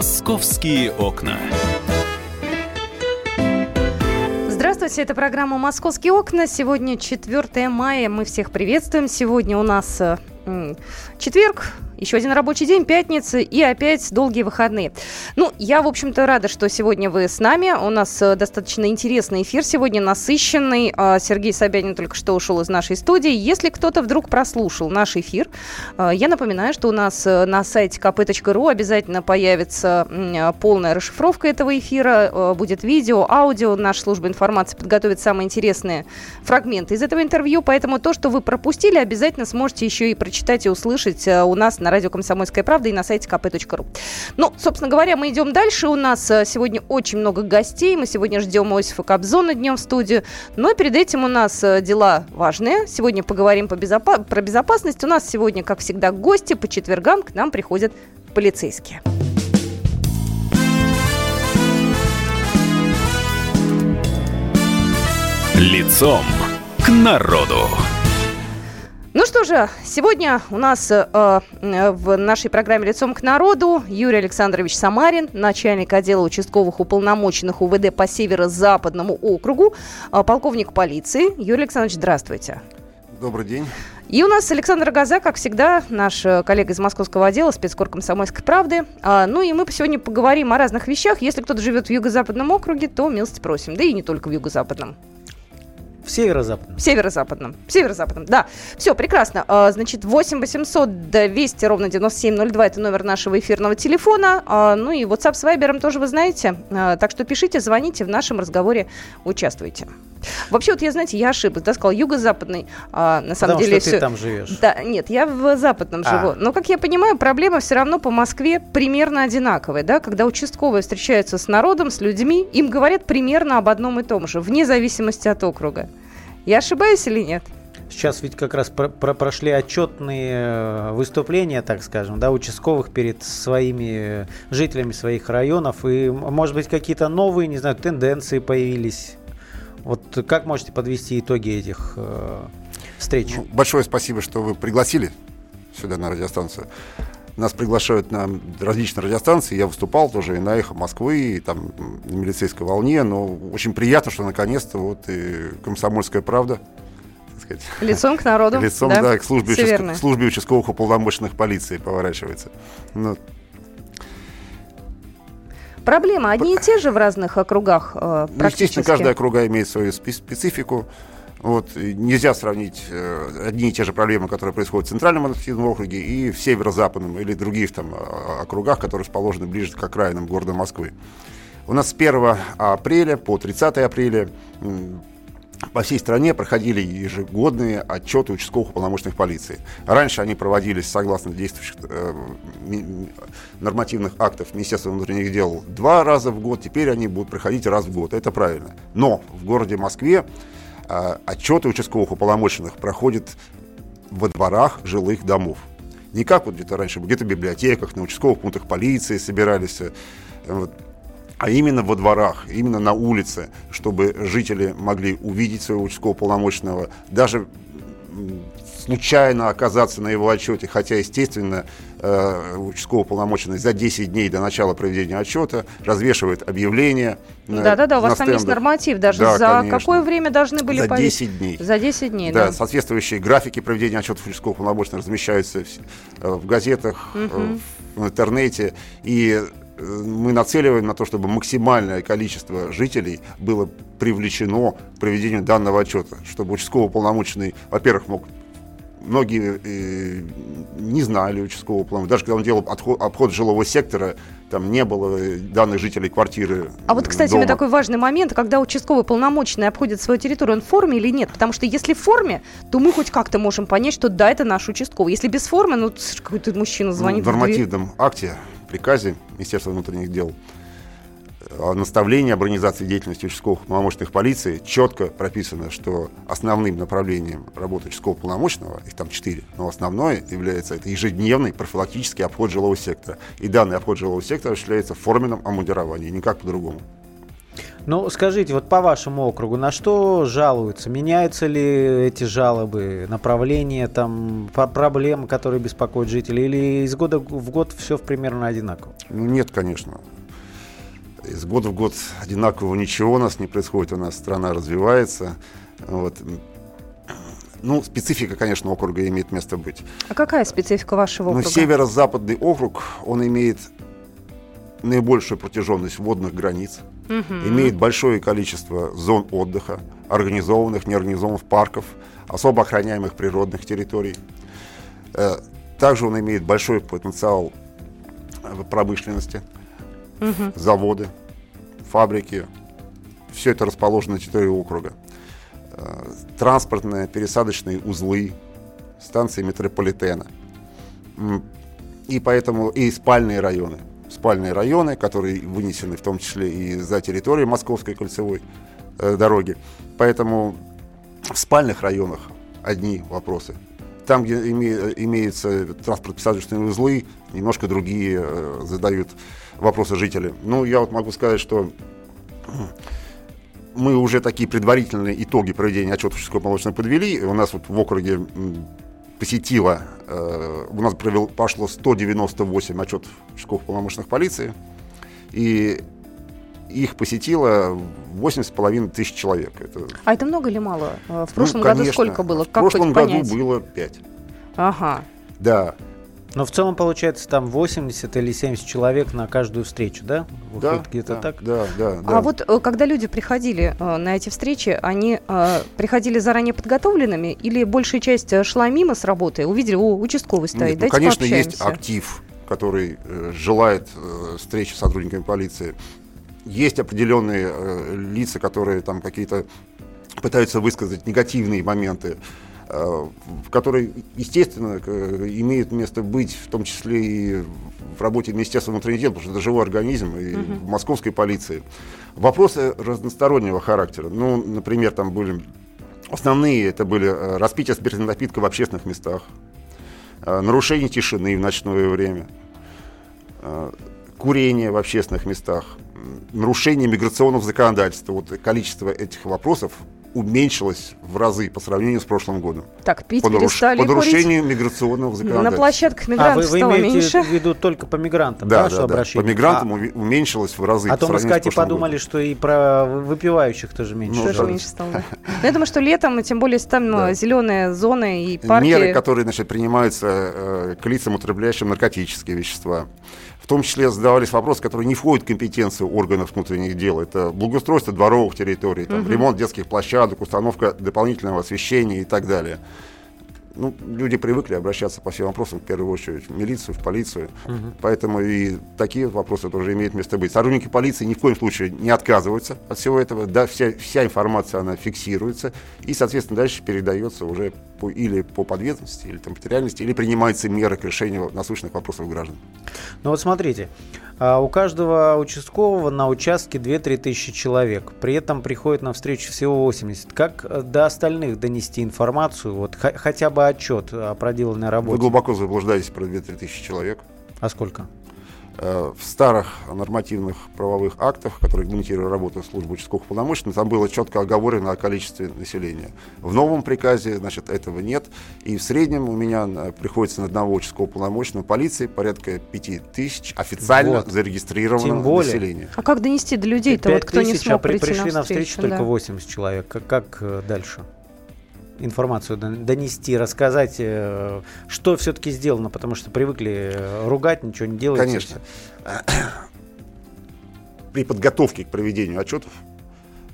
Московские окна. Здравствуйте, это программа «Московские окна». Сегодня 4 мая. Мы всех приветствуем. Сегодня у нас э, четверг, еще один рабочий день, пятница и опять долгие выходные. Ну, я, в общем-то, рада, что сегодня вы с нами. У нас э, достаточно интересный эфир сегодня, насыщенный. А, Сергей Собянин только что ушел из нашей студии. Если кто-то вдруг прослушал наш эфир, э, я напоминаю, что у нас э, на сайте kp.ru обязательно появится полная расшифровка этого эфира. Будет видео, аудио. Наша служба информации подготовит самые интересные фрагменты из этого интервью. Поэтому то, что вы пропустили, обязательно сможете еще и прочитать и услышать у нас на радио «Комсомольская правда» и на сайте kp.ru. Ну, собственно говоря, мы идем дальше. У нас э, сегодня очень много гостей. Мы сегодня ждем Осифа Кобзона днем в студию. Но перед этим у нас э, дела важные. Сегодня поговорим по безопа- про безопасность. У нас сегодня, как всегда, гости. По четвергам к нам приходят полицейские. Лицом к народу. Ну что же, сегодня у нас э, э, в нашей программе «Лицом к народу» Юрий Александрович Самарин, начальник отдела участковых уполномоченных УВД по северо-западному округу, э, полковник полиции. Юрий Александрович, здравствуйте. Добрый день. И у нас Александр Газа, как всегда, наш э, коллега из московского отдела, спецкор комсомольской правды. А, ну и мы сегодня поговорим о разных вещах. Если кто-то живет в юго-западном округе, то милости просим. Да и не только в юго-западном. В северо-западном. В северо-западном. В северо-западном, да. Все, прекрасно. А, значит, 8 800 200 ровно 9702 это номер нашего эфирного телефона. А, ну и WhatsApp с Viber тоже вы знаете. А, так что пишите, звоните, в нашем разговоре участвуйте. Вообще, вот я, знаете, я ошиблась, да, сказала юго-западный, а, на самом Потому деле что все... ты там живешь. Да, нет, я в западном А. живу. Но, как я понимаю, проблема все равно по Москве примерно одинаковая, да, когда участковые встречаются с народом, с людьми, им говорят примерно об одном и том же, вне зависимости от округа. Я ошибаюсь или нет? Сейчас ведь как раз про- про- прошли отчетные э, выступления, так скажем, да, участковых перед своими жителями своих районов. И, может быть, какие-то новые, не знаю, тенденции появились. Вот как можете подвести итоги этих э, встреч? Ну, большое спасибо, что вы пригласили сюда на радиостанцию. Нас приглашают на различные радиостанции. Я выступал тоже и на «Эхо Москвы», и там на «Милицейской волне». Но очень приятно, что наконец-то вот и «Комсомольская правда», сказать, Лицом к народу. лицом, да, к службе, участко- службе участковых уполномоченных полиции поворачивается. Ну, Проблемы одни и те же в разных округах э, Ну, практически. естественно, каждая округа имеет свою спе- специфику. Вот, нельзя сравнить э, одни и те же проблемы, которые происходят в Центральном административном округе и в Северо-Западном или других там э, округах, которые расположены ближе к окраинам города Москвы. У нас с 1 апреля по 30 апреля по всей стране проходили ежегодные отчеты участковых уполномоченных полиции. Раньше они проводились согласно действующих э, нормативных актов Министерства внутренних дел два раза в год, теперь они будут проходить раз в год. Это правильно. Но в городе Москве э, отчеты участковых уполномоченных проходят во дворах жилых домов. Не как вот где-то раньше, где-то в библиотеках, на участковых пунктах полиции собирались. э, вот, а именно во дворах, именно на улице, чтобы жители могли увидеть своего участкового полномочного, даже случайно оказаться на его отчете, хотя, естественно, э, участковый полномоченный за 10 дней до начала проведения отчета развешивает объявление. Да-да-да, у вас на там есть стендах. норматив даже. Да, За конечно. какое время должны были За повесить? 10 дней. За 10 дней, Да, да. соответствующие графики проведения отчетов участковых полномоченных размещаются в, э, в газетах, э, в, интернете. И мы нацеливаем на то, чтобы максимальное количество жителей было привлечено к проведению данного отчета, чтобы участковый полномоченный, во-первых, мог многие э, не знали участкового плана. Даже когда он делал отход- обход жилого сектора, там не было данных жителей квартиры. А вот, кстати, у дома. меня такой важный момент, когда участковый полномоченный обходит свою территорию, он в форме или нет? Потому что если в форме, то мы хоть как-то можем понять, что да, это наш участковый. Если без формы, ну, какой-то мужчина звонит в в дверь. нормативном акте, приказе Министерства внутренних дел о наставлении об организации деятельности участковых полномочных полиции четко прописано, что основным направлением работы участкового полномочного, их там четыре, но основное является это ежедневный профилактический обход жилого сектора. И данный обход жилого сектора осуществляется в форменном обмундировании, никак по-другому. Ну, скажите, вот по вашему округу, на что жалуются? Меняются ли эти жалобы, направления, там, проблемы, которые беспокоят жителей? Или из года в год все примерно одинаково? Ну, нет, конечно. Из года в год одинакового ничего у нас не происходит. У нас страна развивается. Вот. Ну, специфика, конечно, округа имеет место быть. А какая специфика вашего округа? Ну, северо-западный округ, он имеет наибольшую протяженность водных границ, угу. имеет большое количество зон отдыха, организованных, неорганизованных парков, особо охраняемых природных территорий. Э, также он имеет большой потенциал в промышленности, угу. заводы, фабрики. Все это расположено на территории округа. Э, транспортные, пересадочные узлы, станции метрополитена. И поэтому и спальные районы – спальные районы, которые вынесены в том числе и за территорию Московской кольцевой э, дороги. Поэтому в спальных районах одни вопросы. Там, где име, имеются транспортно-посадочные узлы, немножко другие э, задают вопросы жители. Ну, я вот могу сказать, что мы уже такие предварительные итоги проведения отчета Шестого молочного подвели. У нас вот в округе посетило, э, у нас провел, пошло 198 отчетов участковых полномочных полиции, и их посетило 8,5 тысяч человек. Это... А это много или мало? Э, в прошлом ну, конечно, году сколько было? Как в прошлом году было 5. Ага. Да. Но в целом получается там 80 или 70 человек на каждую встречу, да? Выходит да, где-то да, так? Да, да, да. А вот э, когда люди приходили э, на эти встречи, они э, приходили заранее подготовленными или большая часть шла мимо с работы, увидели, о, участковый стоит, Нет, ну, конечно, пообщаемся. есть актив, который э, желает э, встречи с сотрудниками полиции. Есть определенные э, лица, которые там какие-то пытаются высказать негативные моменты который, естественно, имеет место быть, в том числе и в работе Министерства внутренних дел, потому что это живой организм, и uh в московской полиции. Вопросы разностороннего характера. Ну, например, там были основные, это были э, распитие спиртных напитков в общественных местах, э, нарушение тишины в ночное время, курение в общественных местах, нарушение миграционного законодательства. Вот количество этих вопросов уменьшилась в разы по сравнению с прошлым годом. Так, пить по перестали По нарушению курить. миграционного законодательства. На площадках мигрантов а вы, вы стало имеете меньше? в виду только по мигрантам, да, да, что да, обращение? По мигрантам а, уменьшилось в разы. А то мы, кстати, подумали, годом. что и про выпивающих тоже меньше. Ну, тоже да. меньше стало. Но ну, я думаю, что летом, тем более там да. зеленые зоны и парки. Меры, которые значит, принимаются э, к лицам, употребляющим наркотические вещества том числе задавались вопросы, которые не входят в компетенцию органов внутренних дел. Это благоустройство дворовых территорий, там, угу. ремонт детских площадок, установка дополнительного освещения и так далее ну, люди привыкли обращаться по всем вопросам, в первую очередь, в милицию, в полицию. Угу. Поэтому и такие вопросы тоже имеют место быть. Сотрудники полиции ни в коем случае не отказываются от всего этого. Да, вся, вся информация, она фиксируется и, соответственно, дальше передается уже по, или по подведомственности, или там, материальности, или принимаются меры к решению насущных вопросов граждан. Ну вот смотрите, у каждого участкового на участке 2-3 тысячи человек. При этом приходит на встречу всего 80. Как э, до остальных донести информацию, вот хотя бы отчет о проделанной работе? Вы глубоко заблуждаетесь про 2-3 тысячи человек. А сколько? Э, в старых нормативных правовых актах, которые регламентировали работу службы участковых полномочий, там было четко оговорено о количестве населения. В новом приказе, значит, этого нет. И в среднем у меня э, приходится на одного участкового полномочного полиции порядка 5 тысяч официально вот. зарегистрированного населения. А как донести до людей-то, вот кто не смог а при, прийти на встречу? да. только 80 человек. Как, как э, дальше? Информацию донести, рассказать, э, что все-таки сделано, потому что привыкли э, ругать, ничего не делать. Конечно. При подготовке к проведению отчетов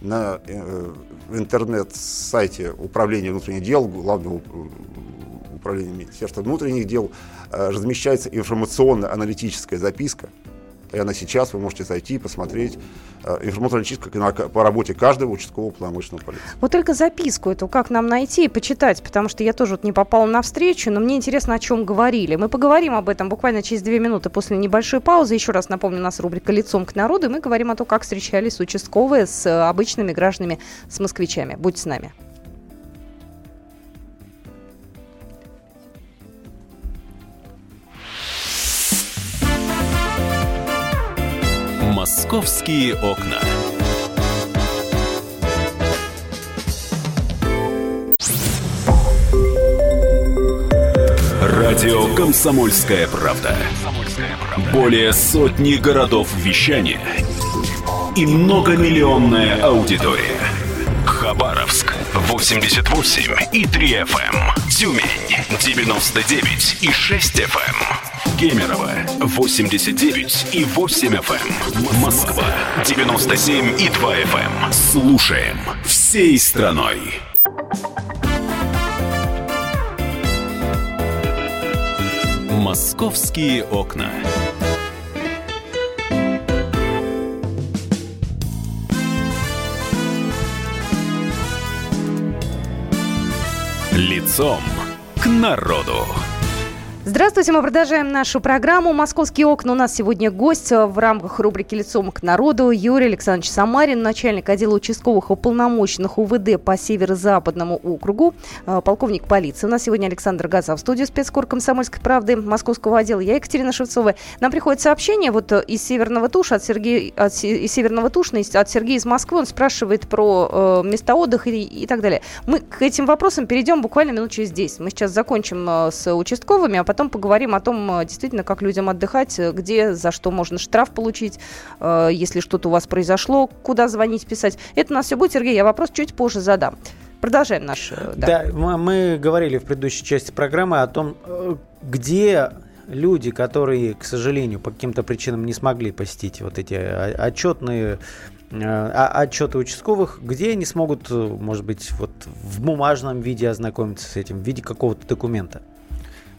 на э, интернет-сайте Управления внутренних дел, Главного управления Министерства внутренних дел, размещается информационно-аналитическая записка и она сейчас, вы можете зайти и посмотреть э, информационно по работе каждого участкового полномочного полиции. Вот только записку эту как нам найти и почитать, потому что я тоже вот не попала на встречу, но мне интересно, о чем говорили. Мы поговорим об этом буквально через две минуты после небольшой паузы. Еще раз напомню, у нас рубрика «Лицом к народу», и мы говорим о том, как встречались участковые с э, обычными гражданами, с москвичами. Будьте с нами. Московские окна. Радио Комсомольская правда". Более сотни городов вещания и многомиллионная аудитория. Хабаровск 88 и 3 FM. Эм. Тюмень 99 и 6 FM. Кемерово 89 и 8 FM. Москва 97 и 2 FM. Слушаем всей страной. Московские окна. Лицом к народу. Здравствуйте, мы продолжаем нашу программу «Московские окна». У нас сегодня гость в рамках рубрики «Лицом к народу» Юрий Александрович Самарин, начальник отдела участковых уполномоченных УВД по Северо-Западному округу, э, полковник полиции. У нас сегодня Александр Газа в студии спецкор «Комсомольской правды» московского отдела. Я Екатерина Шевцова. Нам приходит сообщение вот э, из Северного Туша, от Сергея, от, из Северного Тушна, от Сергея из Москвы. Он спрашивает про э, места отдыха и, и так далее. Мы к этим вопросам перейдем буквально минут через 10. Мы сейчас закончим э, с участковыми, а потом потом поговорим о том, э, действительно, как людям отдыхать, э, где, за что можно штраф получить, э, если что-то у вас произошло, куда звонить, писать. Это у нас все будет, Сергей, я вопрос чуть позже задам. Продолжаем наш... Да, да мы, говорили в предыдущей части программы о том, где люди, которые, к сожалению, по каким-то причинам не смогли посетить вот эти отчетные а, отчеты участковых, где они смогут, может быть, вот в бумажном виде ознакомиться с этим, в виде какого-то документа?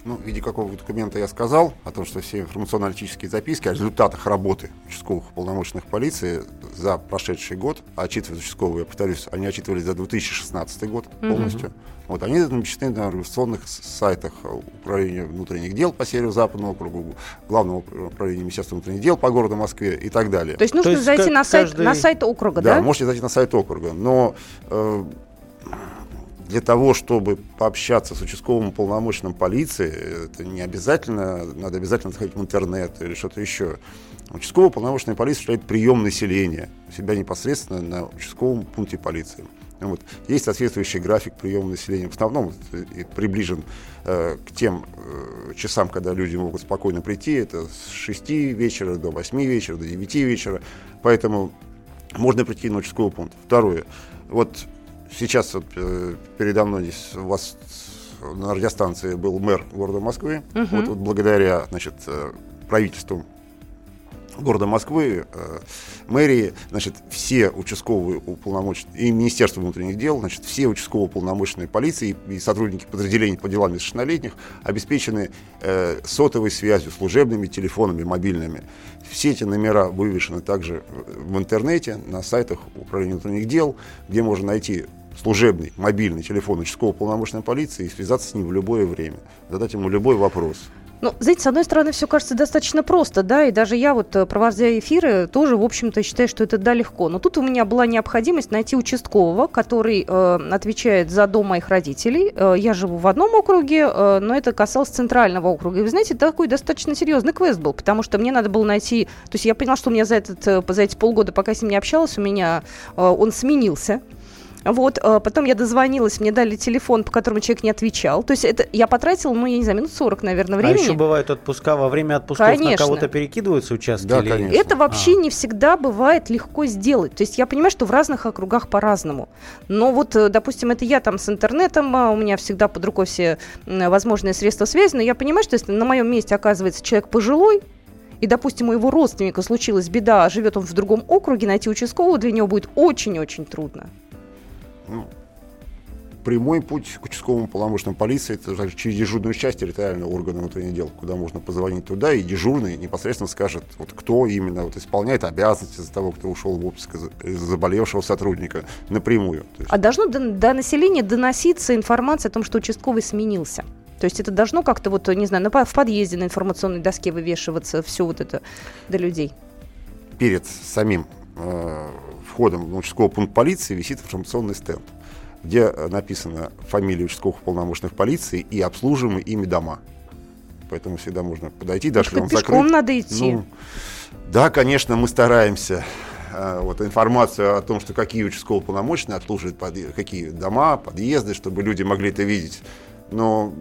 Ну, в виде какого документа я сказал о том, что все информационно-аналитические записки о результатах работы участковых полномочных полиции за прошедший год, а отчитывать участковые, я повторюсь, они отчитывались за 2016 год полностью. Mm-hmm. Вот, они намечены на организационных сайтах Управления внутренних дел по северо-западному округу, Главного управления Министерства внутренних дел по городу Москве и так далее. То есть нужно То есть зайти на, сайт, каждый... на сайт округа, да? Да, можете зайти на сайт округа, но э, для того, чтобы пообщаться с участковым полномочным полиции, это не обязательно, надо обязательно заходить в интернет или что-то еще. Участковый полномочный полиция осуществляет прием населения себя непосредственно на участковом пункте полиции. Вот. Есть соответствующий график приема населения. В основном приближен э, к тем э, часам, когда люди могут спокойно прийти. Это с 6 вечера до 8 вечера, до 9 вечера. Поэтому можно прийти на участковый пункт. Второе. Вот сейчас вот, э, передо мной здесь у вас на радиостанции был мэр города Москвы. Угу. Вот, вот благодаря значит, э, правительству города Москвы, э, мэрии, значит, все участковые уполномоченные, и Министерство внутренних дел, значит, все участковые уполномоченные полиции и сотрудники подразделений по делам несовершеннолетних обеспечены э, сотовой связью, служебными телефонами, мобильными. Все эти номера вывешены также в интернете, на сайтах Управления внутренних дел, где можно найти служебный мобильный телефон участкового полномочной полиции и связаться с ним в любое время, задать ему любой вопрос. Ну, знаете, с одной стороны, все кажется достаточно просто, да, и даже я вот, э, проводя эфиры, тоже, в общем-то, считаю, что это да, легко. Но тут у меня была необходимость найти участкового, который э, отвечает за дом моих родителей. Э, я живу в одном округе, э, но это касалось центрального округа. И вы знаете, такой достаточно серьезный квест был, потому что мне надо было найти... То есть я поняла, что у меня за, этот, э, за эти полгода, пока я с ним не общалась, у меня э, он сменился. Вот, э, потом я дозвонилась, мне дали телефон, по которому человек не отвечал. То есть это я потратила, ну, я не знаю, минут 40, наверное, времени. А еще бывают отпуска, во время отпусков конечно. на кого-то перекидываются участки? Да, или... конечно. Это вообще а. не всегда бывает легко сделать. То есть я понимаю, что в разных округах по-разному. Но вот, э, допустим, это я там с интернетом, а у меня всегда под рукой все возможные средства связи, но я понимаю, что если на моем месте оказывается человек пожилой, и, допустим, у его родственника случилась беда, а живет он в другом округе, найти участкового для него будет очень-очень трудно ну, прямой путь к участковому полномочному полиции это через дежурную часть территориального органа внутренних дел, куда можно позвонить туда, и дежурный непосредственно скажет, вот кто именно вот, исполняет обязанности за того, кто ушел в отпуск из заболевшего сотрудника напрямую. Есть... А должно до, до населения доноситься информация о том, что участковый сменился? То есть это должно как-то вот, не знаю, в подъезде на информационной доске вывешиваться все вот это до людей? Перед самим э, входом в участковый пункт полиции висит информационный стенд, где э, написано фамилия участковых полномочных полиции и обслуживаемые ими дома. Поэтому всегда можно подойти, даже если он пешком закрыт. надо идти. Ну, да, конечно, мы стараемся э, вот информацию о том, что какие участковые полномочные обслуживают под, какие дома, подъезды, чтобы люди могли это видеть. Но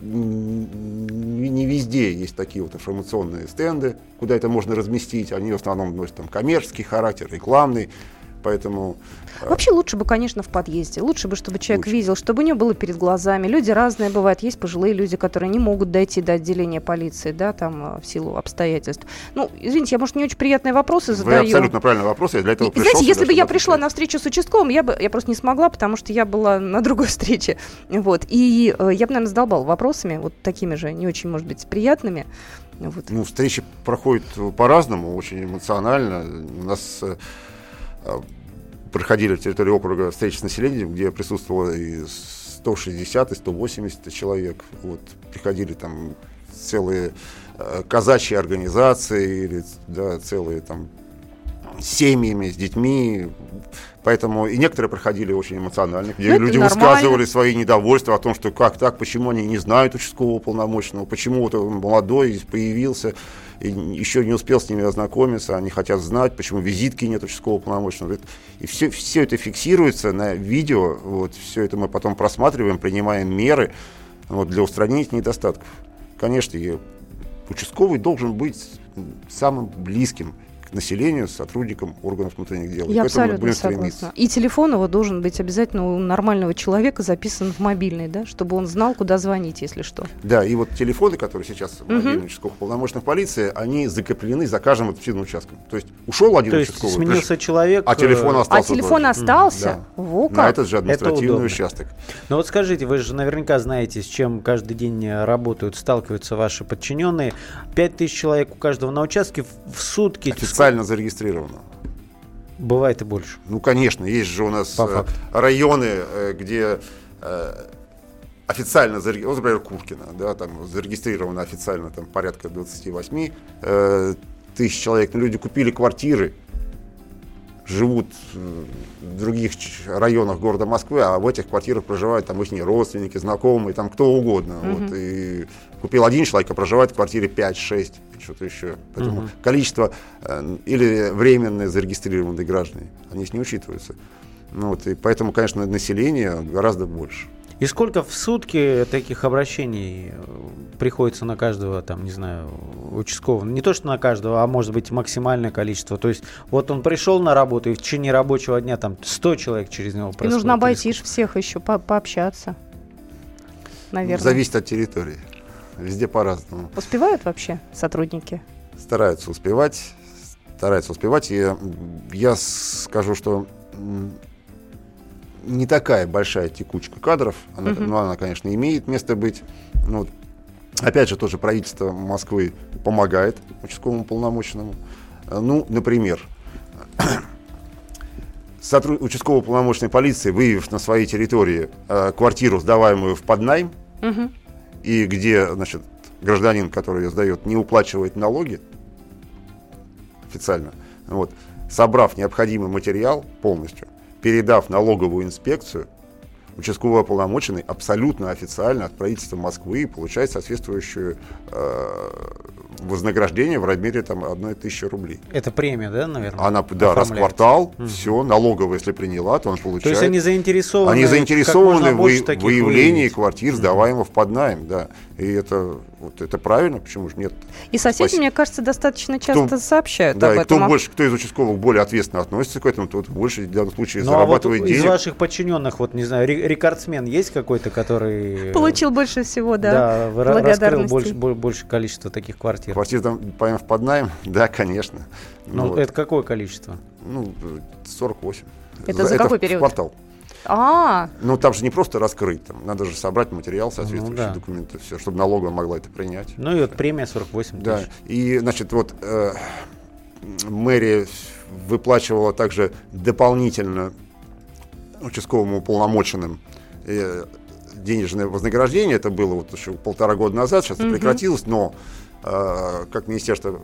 не везде есть такие вот информационные стенды, куда это можно разместить. Они в основном носят там коммерческий характер, рекламный. Поэтому Вообще лучше бы, конечно, в подъезде. Лучше бы, чтобы человек Лучше. видел, чтобы у него было перед глазами. Люди разные бывают. Есть пожилые люди, которые не могут дойти до отделения полиции, да, там, э, в силу обстоятельств. Ну, извините, я, может, не очень приятные вопросы вы задаю. абсолютно правильный вопрос. Я для этого И, пришел знаете, если бы я пришла на встречу с участковым, я бы я просто не смогла, потому что я была на другой встрече. Вот. И э, я бы, наверное, задолбала вопросами, вот такими же, не очень, может быть, приятными. Вот. Ну, встречи проходят по-разному, очень эмоционально. У нас э, э, проходили в территории округа встречи с населением, где присутствовало и 160, и 180 человек. Вот, приходили там целые э, казачьи организации, или, да, целые там семьями, с детьми. Поэтому и некоторые проходили очень эмоционально, где Ну, это люди нормально. высказывали свои недовольства о том, что как так, почему они не знают участкового полномоченного, почему вот он молодой появился, еще не успел с ними ознакомиться, они хотят знать, почему визитки нет участкового полномоченного. Это- И все, все это фиксируется на видео, вот, все это мы потом просматриваем, принимаем меры вот, для устранения недостатков. Конечно, участковый должен быть самым близким к населению, сотрудникам органов внутренних дел. И Я абсолютно будем согласна. стремиться. И телефон его должен быть обязательно у нормального человека записан в мобильный, да, чтобы он знал, куда звонить, если что. Да, и вот телефоны, которые сейчас в мобильных участковых полномочных полиции, они закреплены за каждым ответственным участком. То есть ушел один То участковый, сменился человек. а телефон э, остался. а телефон тоже. остался? Да. Во на как. этот же административный удобно. участок. Ну вот скажите, вы же наверняка знаете, с чем каждый день работают, сталкиваются ваши подчиненные. Пять тысяч человек у каждого на участке в- в сутки. Официально зарегистрировано. Бывает и больше. Ну, конечно, есть же у нас э, районы, э, где э, официально, заре- вот, например, Куркино, да, там зарегистрировано официально там порядка 28 э, тысяч человек, но люди купили квартиры, живут э, в других районах города Москвы, а в этих квартирах проживают там их родственники, знакомые, там кто угодно. Вот, и купил один человек, а проживает в квартире 5-6, что-то еще. Поэтому Мгм. количество э, или временные зарегистрированные граждане, они не учитываются. Ну, вот, и поэтому, конечно, население гораздо больше. И сколько в сутки таких обращений э, приходится на каждого, там, не знаю, участкового? Не то, что на каждого, а может быть максимальное количество. То есть вот он пришел на работу, и в течение рабочего дня там 100 человек через него И проходит. нужно обойти всех еще, по- пообщаться. Наверное. Зависит от территории. Везде по-разному. Успевают вообще сотрудники? стараются успевать, стараются успевать. И я скажу, что не такая большая текучка кадров, она, Мгм. ну, она, конечно, имеет место быть. Ну, вот, опять же, тоже правительство Москвы помогает участковому полномоченному. Э, Ну, например, сотруд... участкового полномоченной полиции, выявив на своей территории э, квартиру, сдаваемую в поднайм, Мгм. и где, значит, гражданин, который ее сдает, не уплачивает налоги официально, вот, собрав необходимый материал полностью, передав налоговую инспекцию, участковый ополномоченный абсолютно официально от правительства Москвы получает соответствующее э, вознаграждение в размере там, одной тысячи рублей. Это премия, да, наверное? Она, да, раз в квартал, Мгм. все, налоговая, если приняла, то он получает. То есть они заинтересованы, Они заинтересованы в вы- выявлении квартир, сдаваемых под найм, да. И это, вот, это правильно, почему же нет? И соседи, Спасибо. мне кажется, достаточно часто сообщают Да, об и этом. кто А больше, кто из участковых более ответственно относится к этому, тот больше в данном случае Ну а вот зарабатывает из денег. ваших подчиненных, вот не знаю, ре- рекордсмен есть какой-то, который... Получил больше всего, да, Да, раскрыл больше, бо- больше количество таких квартир. Квартир там, поймав под найм, да, конечно. Ну, вот. это какое количество? Ну, 48. Это за какой в период? квартал. А, Ну, там же не просто раскрыть, там надо же собрать материал, соответствующие Ну да. документы, все, чтобы налоговая могла это принять. Ну и вот премия 48 Да, тысяч. и, значит, вот э, мэрия выплачивала также дополнительно участковому уполномоченным э, денежное вознаграждение. Это было вот еще полтора года назад, сейчас это Мгм. прекратилось, но э, как Министерство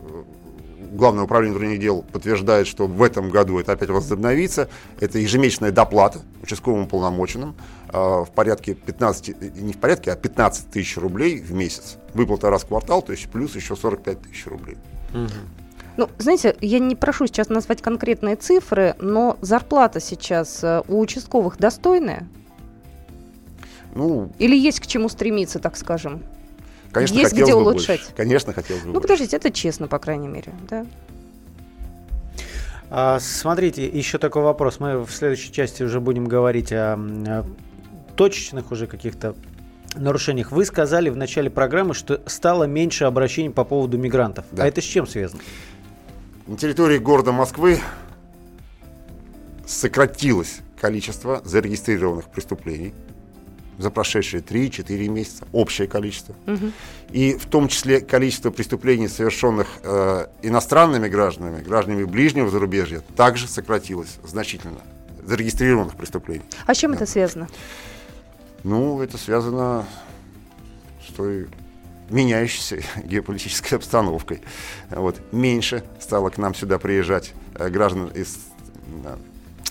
Главное управление внутренних дел подтверждает, что в этом году это опять возобновится. Это ежемесячная доплата участковым уполномоченным э, в порядке 15, э, не в порядке, а 15 тысяч рублей в месяц. Выплата раз в квартал, то есть плюс еще 45 тысяч рублей. Ну, знаете, я не прошу сейчас назвать конкретные цифры, но зарплата сейчас э, у участковых достойная? Ну, Или есть к чему стремиться, так скажем? Конечно, Есть хотелось где бы улучшать. больше. Конечно, хотелось бы Ну, больше. подождите, это честно, по крайней мере, да? А, смотрите, еще такой вопрос. Мы в следующей части уже будем говорить о, о точечных уже каких-то нарушениях. Вы сказали в начале программы, что стало меньше обращений по поводу мигрантов. Да. А это с чем связано? На территории города Москвы сократилось количество зарегистрированных преступлений за прошедшие 3-4 месяца, общее количество. Мгм. И в том числе количество преступлений, совершенных э, иностранными гражданами, гражданами ближнего зарубежья, также сократилось значительно. Зарегистрированных преступлений. А с чем Да. это связано? Ну, это связано с той меняющейся геополитической обстановкой. Вот. Меньше стало к нам сюда приезжать э, граждан из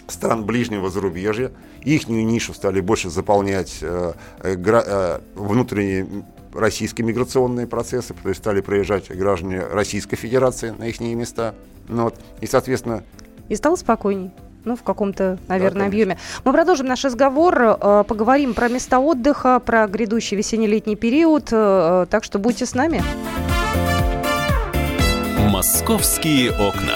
стран ближнего зарубежья. Ихнюю нишу стали больше заполнять э, э, гра- э, внутренние российские миграционные процессы, то есть стали приезжать граждане Российской Федерации на их места. Ну, вот. И, соответственно, И стало спокойней. Ну, в каком-то, наверное, конечно. объеме. Мы продолжим наш разговор, э, поговорим про места отдыха, про грядущий весенне-летний период. э, Так что будьте с нами. Московские окна.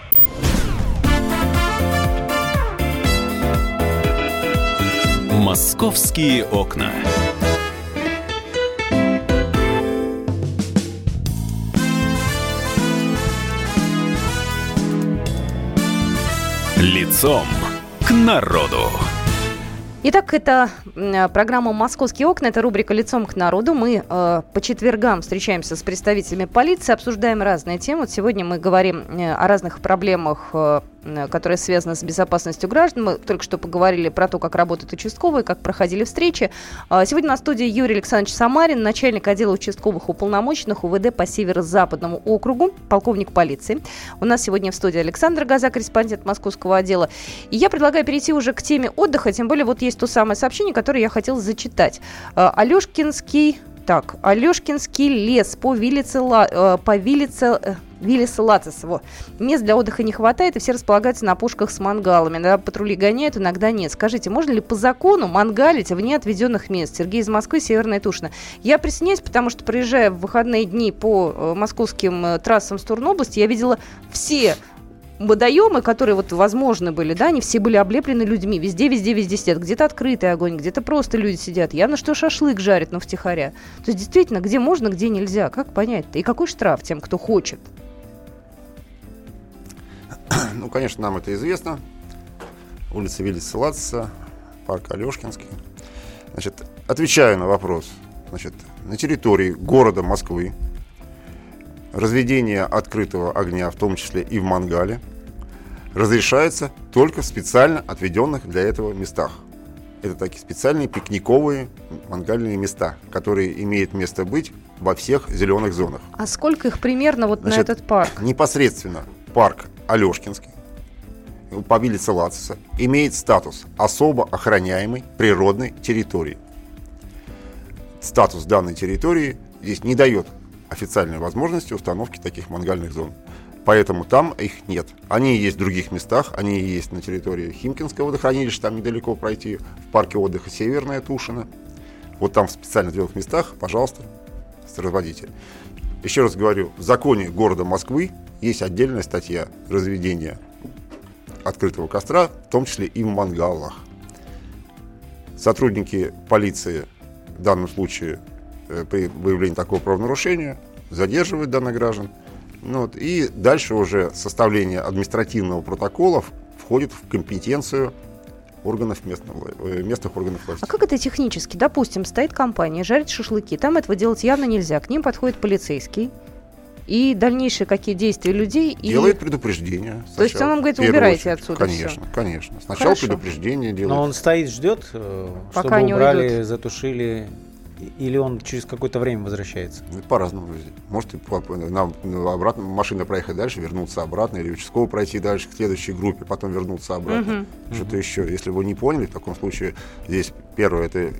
Московские окна. Лицом к народу. Итак, это программа «Московские окна», это рубрика «Лицом к народу». Мы э, по четвергам встречаемся с представителями полиции, обсуждаем разные темы. Вот сегодня мы говорим э, о разных проблемах, э, м, которые связаны с безопасностью граждан. Мы только что поговорили про то, как работают участковые, как проходили встречи. А Сегодня на студии Юрий Александрович Самарин, начальник отдела участковых уполномоченных УВД по Северо-Западному округу, полковник полиции. У нас сегодня в студии Александр Газа, корреспондент московского отдела. И я предлагаю перейти уже к теме отдыха, тем более вот есть то самое сообщение, которое я хотела зачитать. Э, Алешкинский... Так, Алешкинский лес по Вилице... Э, По Вилице... э, Виллиса Лацисову. Мест для отдыха не хватает, и все располагаются на пушках с мангалами. Иногда патрули гоняют, иногда нет. Скажите, можно ли по закону мангалить вне отведенных мест? Сергей из Москвы, Северная Тушина. Я присоединяюсь, потому что, проезжая в выходные дни по э, московским э, трассам области, я видела все водоемы, которые вот возможны были, да, они все были облеплены людьми. Везде, везде, везде сидят. Где-то открытый огонь, где-то просто люди сидят. Явно, что шашлык жарят, но втихаря. То есть, действительно, где можно, где нельзя. Как понять-то? И какой штраф тем, кто хочет? Ну, конечно, нам это известно. Улица Виллиса Латца, парк Алешкинский. Значит, отвечаю на вопрос. Значит, на территории города Москвы разведение открытого огня, в том числе и в мангале, разрешается только в специально отведенных для этого местах. Это такие специальные пикниковые мангальные места, которые имеют место быть во всех зеленых зонах. А сколько их примерно вот Значит, на этот парк? Непосредственно парк Алешкинский по Виллице Лациса имеет статус особо охраняемой природной территории. Статус данной территории здесь не дает официальной возможности установки таких мангальных зон. Поэтому там их нет. Они есть в других местах, они есть на территории Химкинского водохранилища, там недалеко пройти, в парке отдыха Северная Тушина. Вот там в специально отведенных местах, пожалуйста, разводите. Еще раз говорю, в законе города Москвы есть отдельная статья разведения открытого костра, в том числе и в мангалах. Сотрудники полиции в данном случае э, при выявлении такого правонарушения задерживают данных граждан. Ну вот, и дальше уже составление административного протокола входит в компетенцию органов местного, э, местных органов власти. А как это технически? Допустим, стоит компания, жарит шашлыки, там этого делать явно нельзя. К ним подходит полицейский и дальнейшие какие действия людей. Делает и... предупреждение. То есть он вам говорит, убирайте отсюда Конечно, всё. конечно. Сначала Хорошо. предупреждение делает. Но он стоит, ждет, э, Пока чтобы не убрали, уйдут. затушили, или он через какое-то время возвращается? Ну, По-разному. Может, нам ну, обратно машина проехать дальше, вернуться обратно, или участково пройти дальше к следующей группе, потом вернуться обратно. Что-то еще. Если вы не поняли, в таком случае здесь первое это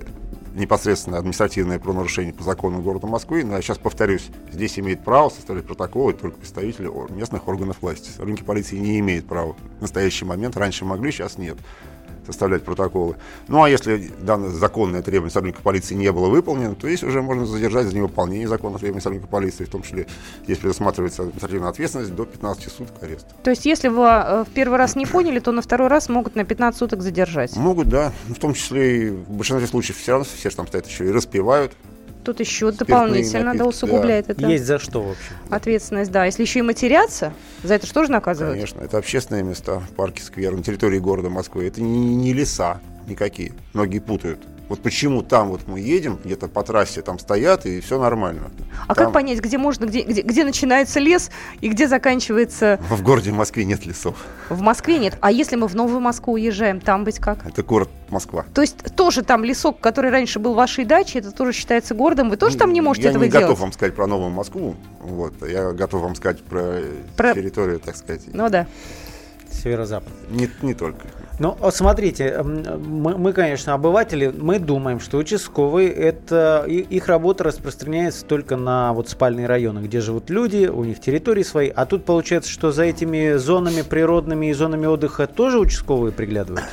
непосредственно административное правонарушение по закону города Москвы. Но я сейчас повторюсь, здесь имеет право составлять протоколы только представители местных органов власти. Сотрудники полиции не имеют права в настоящий момент. Раньше могли, сейчас нет составлять протоколы. Ну а если данное законное требование сотрудника полиции не было выполнено, то здесь уже можно задержать за невыполнение законных требований сотрудника полиции, в том числе здесь предусматривается административная ответственность до 15 суток ареста. То есть, если вы э, в первый раз не поняли, то на второй раз могут на 15 суток задержать. Могут, да. В том числе и в большинстве случаев все равно все же там стоят еще и распевают. Тут еще дополнительно да, напитки, усугубляет это Есть за что, в общем. ответственность. Да, если еще и матерятся, за это что же наказывают? Конечно, это общественные места, парки, скверы на территории города Москвы. Это не, не леса никакие. Многие путают. Вот почему там вот мы едем, где-то по трассе там стоят, и все нормально. А Там- как понять, где можно, где, где, где начинается лес и где заканчивается В городе Москве нет лесов. в Москве нет? А если мы в Новую Москву уезжаем, там быть как? Это город Москва. То есть тоже там лесок, который раньше был вашей дачей, это тоже считается городом, вы тоже там не можете Я этого не делать? готов вам сказать про Новую Москву. Вот. Я готов вам сказать про, Про- территорию, так сказать. Ну да. Северо-запад. Не, не только. Ну, смотрите, мы, мы, конечно, обыватели, мы думаем, что участковые, это их работа распространяется только на вот спальные районы, где живут люди, у них территории свои, а тут получается, что за этими зонами природными и зонами отдыха тоже участковые приглядывают?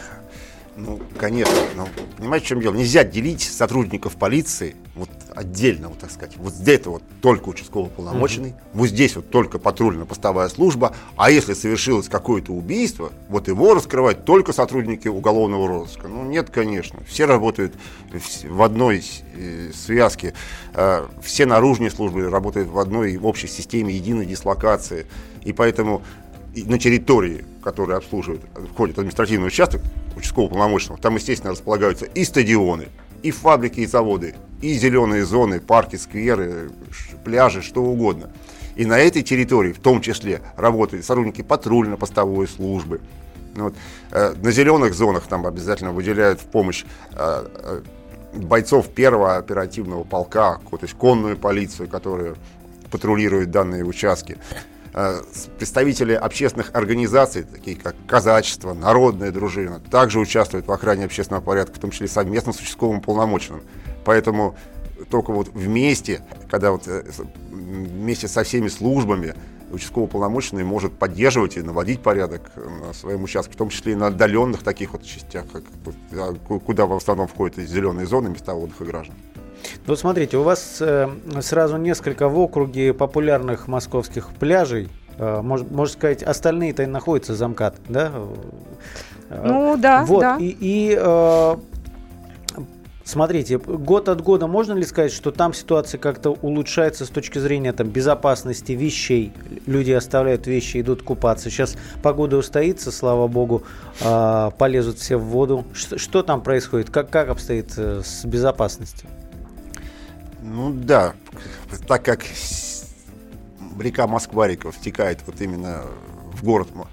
Ну, конечно. Но понимаете, в чем дело? Нельзя делить сотрудников полиции вот отдельно, вот так сказать. Вот здесь вот только участковый полномоченный, вот здесь вот только патрульно-постовая служба, а если совершилось какое-то убийство, вот его раскрывать только сотрудники уголовного розыска. Ну, нет, конечно. Все работают в- одной э, связке, э, все наружные службы работают в одной общей системе единой дислокации, и поэтому на территории, которая обслуживает, входит административный участок участкового полномоченного, там, естественно, располагаются и стадионы, и фабрики, и заводы, и зеленые зоны, парки, скверы, пляжи, что угодно. И на этой территории, в том числе, работают сотрудники патрульно-постовой службы. Ну вот, э, на зеленых зонах там обязательно выделяют в помощь э, э, бойцов первого оперативного полка, то есть конную полицию, которая патрулирует данные участки. Э, Представители общественных организаций, такие как казачество, народная дружина, также участвуют в охране общественного порядка, в том числе совместно с участковым полномоченным. Поэтому только вот вместе, когда вот э, вместе со всеми службами участковый полномоченный может поддерживать и наводить порядок э, на своем участке, в том числе и на отдаленных таких вот частях, как, а, ку- куда в основном входят зеленые зоны, места отдыха граждан. Ну, смотрите, у вас э, сразу несколько в округе популярных московских пляжей. Э, может, можно сказать, остальные-то и находятся за МКАД, да? Э, Ну да, вот, да. и, и, смотрите, год от года можно ли сказать, что там ситуация как-то улучшается с точки зрения там, безопасности вещей? Люди оставляют вещи, идут купаться. Сейчас погода устоится, слава богу, полезут все в воду. Что, что там происходит? Как, как обстоит с безопасностью? Ну да, так как река Москва-река втекает вот именно в город Мо-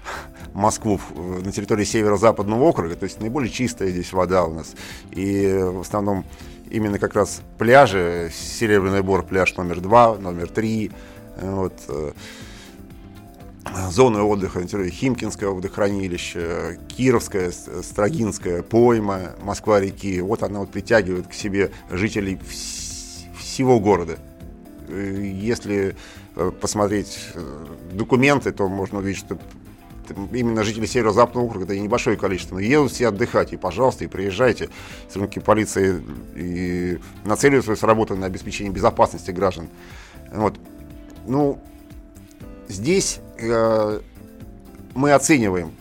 Москву на территории северо-западного округа, то есть наиболее чистая здесь вода у нас. И в основном именно как раз пляжи, Серебряный Бор, пляж номер два, номер три, вот, э, зоны отдыха на территории Химкинского водохранилища, Кировская, Строгинская пойма, Москва-реки. Вот она вот притягивает к себе жителей вс- всего города. Э, Если э, посмотреть э, документы, то можно увидеть, что именно жители северо-западного округа это небольшое количество, но едут все отдыхать, и пожалуйста, и приезжайте. Сотрудники полиции и нацеливают свою работу на обеспечение безопасности граждан. Вот. Ну, здесь э, мы оцениваем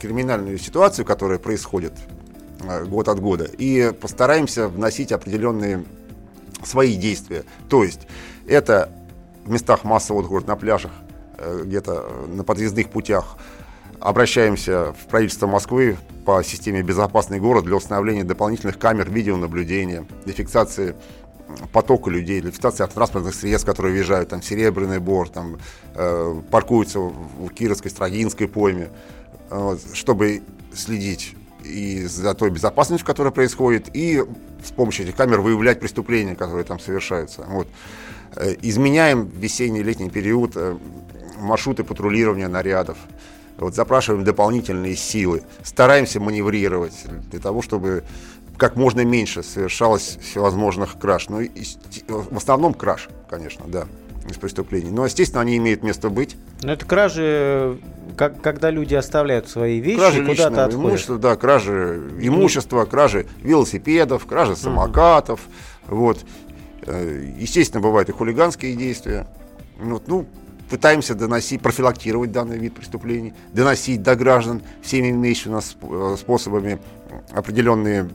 криминальную ситуацию, которая происходит э, год от года, и постараемся вносить определенные свои действия. То есть это в местах массового отдыха, на пляжах, э, где-то на подъездных путях обращаемся в правительство Москвы по системе «Безопасный город» для установления дополнительных камер видеонаблюдения, для фиксации потока людей, ликвидация транспортных средств, которые въезжают, там, Серебряный Бор, там, э, паркуются в Кировской, Строгинской пойме, вот, чтобы следить и за той безопасностью, которая происходит, и с помощью этих камер выявлять преступления, которые там совершаются. Вот. Э, изменяем в весенний летний период э, маршруты патрулирования нарядов. Вот, запрашиваем дополнительные силы, стараемся маневрировать для того, чтобы как можно меньше совершалось всевозможных краж. Ну, и, в основном краж, конечно, да, из преступлений. Но, естественно, они имеют место быть. Но это кражи, как, когда люди оставляют свои вещи, кражи куда-то отходят. Имущества, да, кражи имущества, кражи велосипедов, кражи самокатов. Угу. Вот. Э, естественно, бывают и хулиганские действия. Вот, ну, пытаемся доносить, профилактировать данный вид преступлений, доносить до граждан всеми имеющими у нас э, способами определенные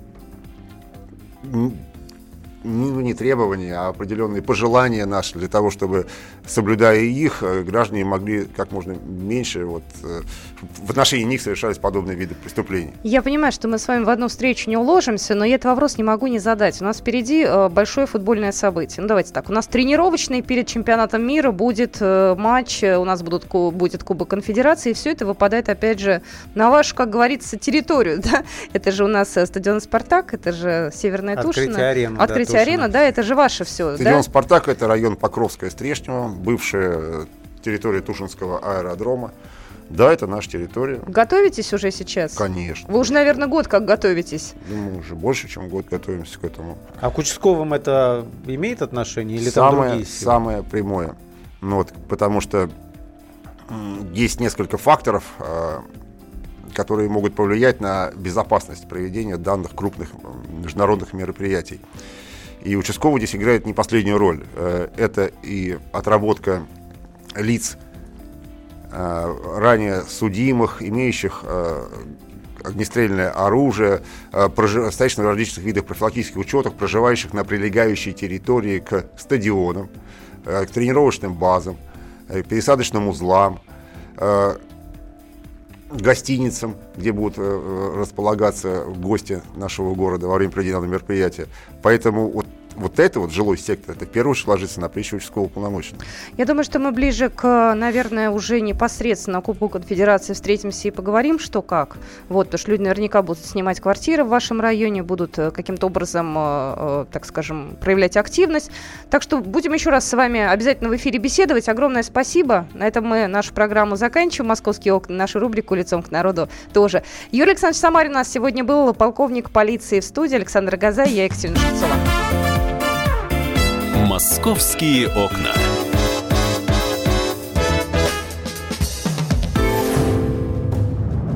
ну, не требования, а определенные пожелания наши для того, чтобы, соблюдая их, э, граждане могли как можно меньше вот, э, в отношении них совершались подобные виды преступлений. Я понимаю, что мы с вами в одну встречу не уложимся, но я этот вопрос не могу не задать. У нас впереди э, большое футбольное событие. Ну, давайте так. У нас тренировочный перед чемпионатом мира будет матч, у нас будут, будет Кубок Конфедерации, и все это выпадает, опять же, на вашу, как говорится, территорию. Да? Это же у нас стадион «Спартак», это же Северная Открытие Тушина. Арена, Открытие Открытие арена, да, это же ваше все. Стадион да? Спартак это район Покровская Стрешнева, бывшая территория Тушинского аэродрома. Да, это наша территория. Готовитесь уже сейчас? Конечно. Вы уже, наверное, год как готовитесь? Ну, мы уже больше, чем год готовимся к этому. А к участковым это имеет отношение или самое, там другие силы? Самое прямое. Ну, вот, потому что есть несколько факторов, а, которые могут повлиять на безопасность проведения данных крупных международных мероприятий. И участковый здесь играет не последнюю роль. Э, это и отработка лиц, э, ранее судимых, имеющих э, огнестрельное оружие, стоящих на различных видах профилактических учетов, проживающих на прилегающей территории к стадионам, к тренировочным базам, к пересадочным узлам, гостиницам, где будут располагаться гости нашего города во время проведения мероприятия. Поэтому вот это вот жилой сектор, это первую очередь ложится на плечи участкового полномоченного. Я думаю, что мы ближе к, наверное, уже непосредственно Кубку Конфедерации встретимся и поговорим, что как. Вот, потому что люди наверняка будут снимать квартиры в вашем районе, будут э, каким-то образом, э, э, так скажем, проявлять активность. Так что будем еще раз с вами обязательно в эфире беседовать. Огромное спасибо. На этом мы нашу программу заканчиваем. Московские окна, нашу рубрику «Лицом к народу» тоже. Юрий Александрович Самарин у нас сегодня был, полковник полиции в студии. Александр Газай, я Екатерина Шевцова. «Московские окна».